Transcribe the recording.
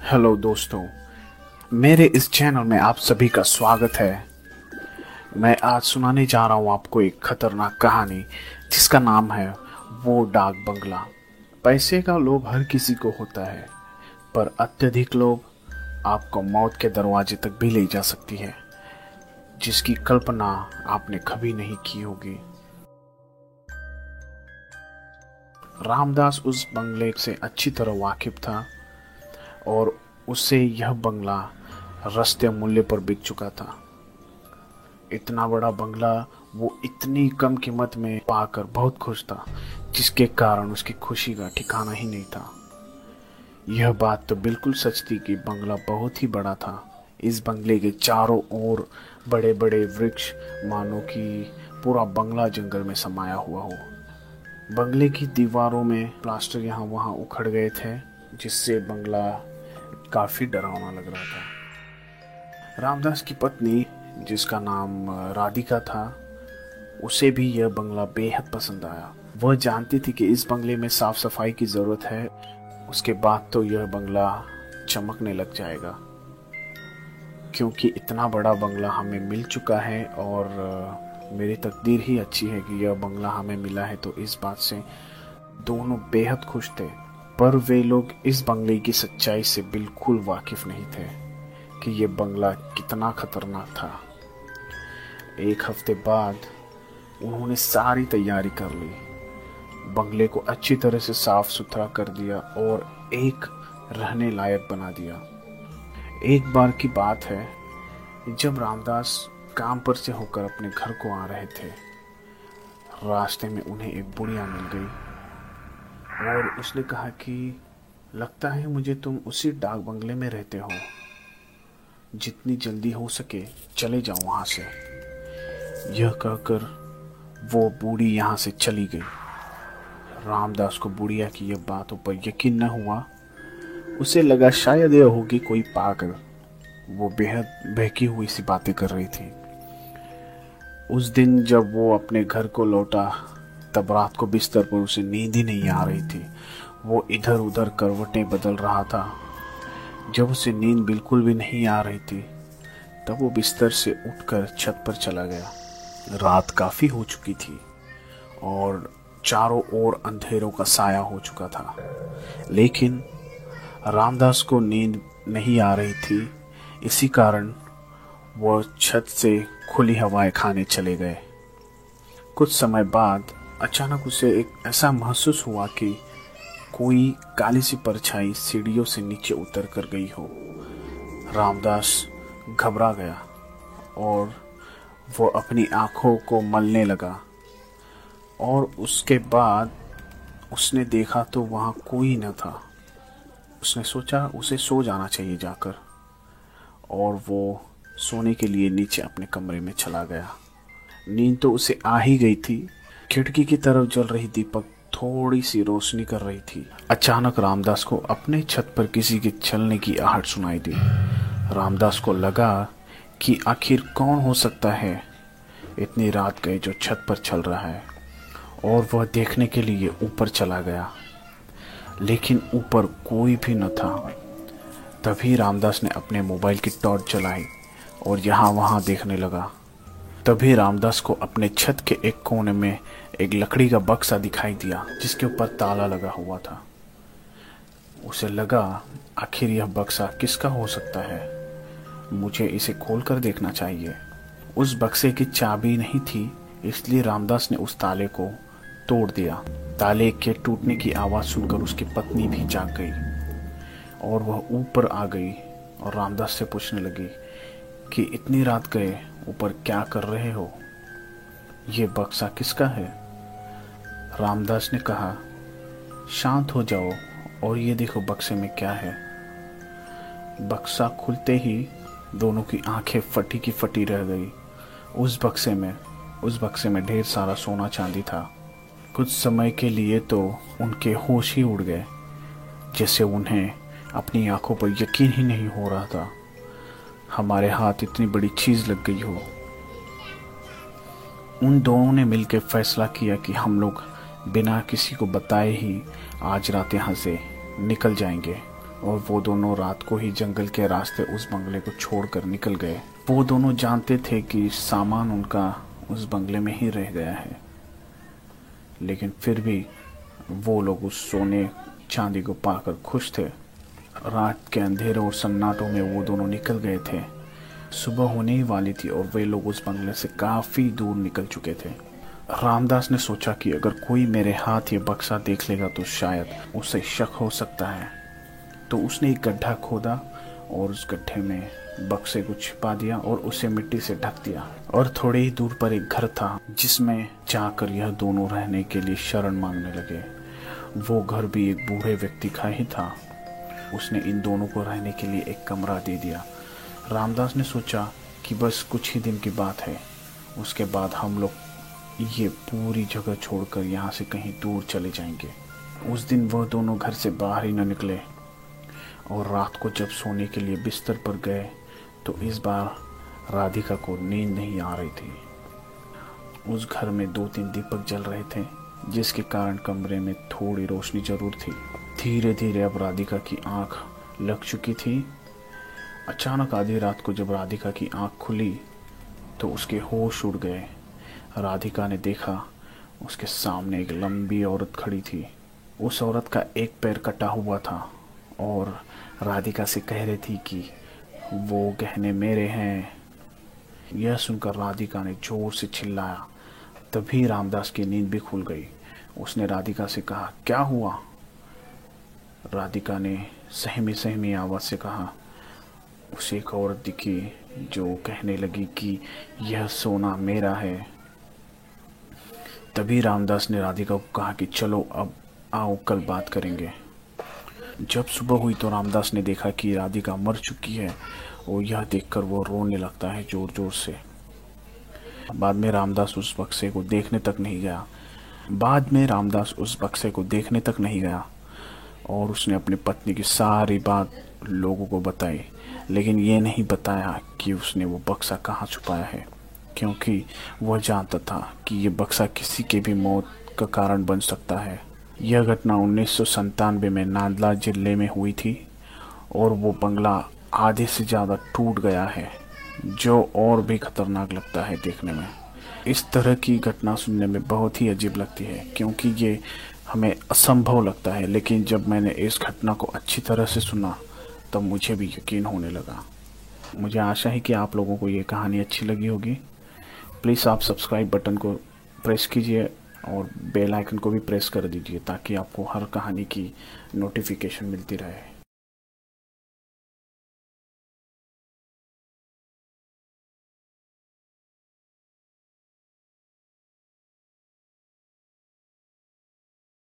Hello दोस्तों। मेरे इस चैनल में आप सभी का स्वागत है। मैं आज सुनाने जा रहा हूँ आपको एक खतरनाक कहानी, जिसका नाम है वो डाक बंगला। पैसे का लोभ हर किसी को होता है, पर अत्यधिक लोभ आपको मौत के दरवाजे तक भी ले जा सकती है, जिसकी कल्पना आपने कभी नहीं की होगी। रामदास उस बंगले से अच्छी तरह वाकिफ था और उसे यह बंगला रस्ते मूल्य पर बिक चुका था। इतना बड़ा बंगला वो इतनी कम कीमत में पाकर बहुत खुश था, जिसके कारण उसकी खुशी का ठिकाना ही नहीं था। यह बात तो बिल्कुल सच थी कि बंगला बहुत ही बड़ा था। इस बंगले के चारों ओर बड़े बड़े वृक्ष, मानो कि पूरा बंगला जंगल में समाया हुआ हो। बंगले की दीवारों में प्लास्टर यहाँ वहाँ उखड़ गए थे, जिससे बंगला काफ़ी डरावना लग रहा था। रामदास की पत्नी, जिसका नाम राधिका था, उसे भी यह बंगला बेहद पसंद आया। वह जानती थी कि इस बंगले में साफ़ सफ़ाई की ज़रूरत है। उसके बाद तो यह बंगला चमकने लग जाएगा। क्योंकि इतना बड़ा बंगला हमें मिल चुका है और मेरी तकदीर ही अच्छी है कि यह बंगला हमें मिला है तो इस बात से दोनों बेहद खुश थे। पर वे लोग इस बंगले की सच्चाई से बिल्कुल वाकिफ नहीं थे कि यह बंगला कितना खतरनाक था। एक हफ़्ते बाद उन्होंने सारी तैयारी कर ली। बंगले को अच्छी तरह से साफ़ सुथरा कर दिया और एक रहने लायक बना दिया। एक बार की बात है, जब रामदास काम पर से होकर अपने घर को आ रहे थे, रास्ते में उन्हें एक बुढ़िया मिल गई। और उसने कहा कि, लगता है मुझे तुम उसी डाक बंगले में रहते हो। जितनी जल्दी हो सके चले जाओ वहाँ से। यह कहकर वो बूढ़ी यहाँ से चली गई। रामदास को बुढ़िया की यह बातों पर यकीन न हुआ। उसे लगा शायद यह होगी कोई पागल। वो बेहद बहकी हुई सी बातें कर रही थी। उस दिन जब वो अपने घर को लौटा तब रात को बिस्तर पर उसे नींद ही नहीं आ रही थी। वो इधर उधर करवटें बदल रहा था। जब उसे नींद बिल्कुल भी नहीं आ रही थी, तब वो बिस्तर से उठकर छत पर चला गया। रात काफ़ी हो चुकी थी और चारों ओर अंधेरों का साया हो चुका था। लेकिन रामदास को नींद नहीं आ रही थी। इसी कारण वह छत से खुली हवाएँ खाने चले गए। कुछ समय बाद अचानक उसे एक ऐसा महसूस हुआ कि कोई काली सी परछाई सीढ़ियों से नीचे उतर कर गई हो। रामदास घबरा गया और वो अपनी आँखों को मलने लगा और उसके बाद उसने देखा तो वहाँ कोई न था। उसने सोचा उसे सो जाना चाहिए जाकर और वो सोने के लिए नीचे अपने कमरे में चला गया। नींद तो उसे आ ही गई थी खिड़की की तरफ़ जल रही दीपक थोड़ी सी रोशनी कर रही थी। अचानक रामदास को अपने छत पर किसी के चलने की आहट सुनाई दी। रामदास को लगा कि आखिर कौन हो सकता है? इतनी रात गए जो छत पर चल रहा है, और वह देखने के लिए ऊपर चला गया। लेकिन ऊपर कोई भी न था। तभी रामदास ने अपने मोबाइल की टॉर्च जलाई और यहाँ वहाँ देखने लगा। तभी रामदास को अपने छत के एक कोने में एक लकड़ी का बक्सा दिखाई दिया, जिसके ऊपर ताला लगा हुआ था। उसे लगा, आखिर यह बक्सा किसका हो सकता है? मुझे इसे खोलकर देखना चाहिए। उस बक्से की चाबी नहीं थी, इसलिए रामदास ने उस ताले को तोड़ दिया। ताले के टूटने की आवाज़ सुनकर उसकी पत्नी भी जाग गई और वह ऊपर आ गई और रामदास से पूछने लगी कि इतनी रात गए? ऊपर क्या कर रहे हो? ये बक्सा किसका है? रामदास ने कहा, शांत हो जाओ और ये देखो बक्से में क्या है। बक्सा खुलते ही दोनों की आँखें फटी की फटी रह गई। उस बक्से में, उस बक्से में ढेर सारा सोना चांदी था। कुछ समय के लिए तो उनके होश ही उड़ गए, जैसे उन्हें अपनी आँखों पर यकीन ही नहीं हो रहा था। हमारे हाथ इतनी बड़ी चीज़ लग गई हो। उन दोनों ने मिलकर फैसला किया कि हम लोग बिना किसी को बताए ही आज रात यहाँ से निकल जाएँगे और वो दोनों रात को ही जंगल के रास्ते उस बंगले को छोड़कर निकल गए। वो दोनों जानते थे कि सामान उनका उस बंगले में ही रह गया है। लेकिन फिर भी वो लोग उस सोने चांदी को पाकर खुश थे। रात के अंधेरे और सन्नाटों में वो दोनों निकल गए थे। सुबह होने ही वाली थी और वे लोग उस बंगले से काफ़ी दूर निकल चुके थे। रामदास ने सोचा कि अगर कोई मेरे हाथ ये बक्सा देख लेगा तो शायद उसे शक हो सकता है। तो उसने एक गड्ढा खोदा और उस गड्ढे में बक्से को छिपा दिया और उसे मिट्टी से ढक दिया। और थोड़ी ही दूर पर एक घर था, जिसमें जाकर यह दोनों रहने के लिए शरण मांगने लगे। वो घर भी एक बूढ़े व्यक्ति का ही था। उसने इन दोनों को रहने के लिए एक कमरा दे दिया। रामदास ने सोचा कि बस कुछ ही दिन की बात है। उसके बाद हम लोग ये पूरी जगह छोड़कर यहाँ से कहीं दूर चले जाएँगे। उस दिन वह दोनों घर से बाहर ही न निकले और रात को जब सोने के लिए बिस्तर पर गए तो इस बार राधिका को नींद नहीं आ रही थी। उस घर में दो तीन दीपक जल रहे थे, जिसके कारण कमरे में थोड़ी रोशनी ज़रूर थी। धीरे धीरे अब राधिका की आँख लग चुकी थी। अचानक आधी रात को जब राधिका की आँख खुली तो उसके होश उड़ गए। राधिका ने देखा, उसके सामने एक लंबी औरत खड़ी थी। उस औरत का एक पैर कटा हुआ था और राधिका से कह रही थी कि, वो गहने मेरे हैं। यह सुनकर राधिका ने ज़ोर से चिल्लाया। तभी रामदास की नींद भी खुल गई। उसने राधिका से कहा, क्या हुआ? राधिका ने सहमी सहमी आवाज़ से कहा, उसे एक औरत दिखी जो कहने लगी कि यह सोना मेरा है। तभी रामदास ने राधिका को कहा कि चलो अब आओ, कल बात करेंगे। जब सुबह हुई तो रामदास ने देखा कि राधिका मर चुकी है और यह देखकर वो रोने लगता है ज़ोर ज़ोर से। बाद में रामदास उस बक्से को देखने तक नहीं गया। बाद में रामदास उस बक्से को देखने तक नहीं गया। और उसने अपनी पत्नी की सारी बात लोगों को बताई। लेकिन ये नहीं बताया कि उसने वो बक्सा कहाँ छुपाया है, क्योंकि वह जानता था कि ये बक्सा किसी के भी मौत का कारण बन सकता है। यह घटना उन्नीस में नांदला ज़िले में हुई थी और वो बंगला आधे से ज़्यादा टूट गया है, जो और भी खतरनाक लगता है देखने में। इस तरह की घटना सुनने में बहुत ही अजीब लगती है, क्योंकि ये हमें असंभव लगता है, लेकिन जब मैंने इस घटना को अच्छी तरह से सुना, तब मुझे भी यकीन होने लगा। मुझे आशा है कि आप लोगों को ये कहानी अच्छी लगी होगी। प्लीज़ आप सब्सक्राइब बटन को प्रेस कीजिए और बेल आइकन को भी प्रेस कर दीजिए, ताकि आपको हर कहानी की नोटिफिकेशन मिलती रहे।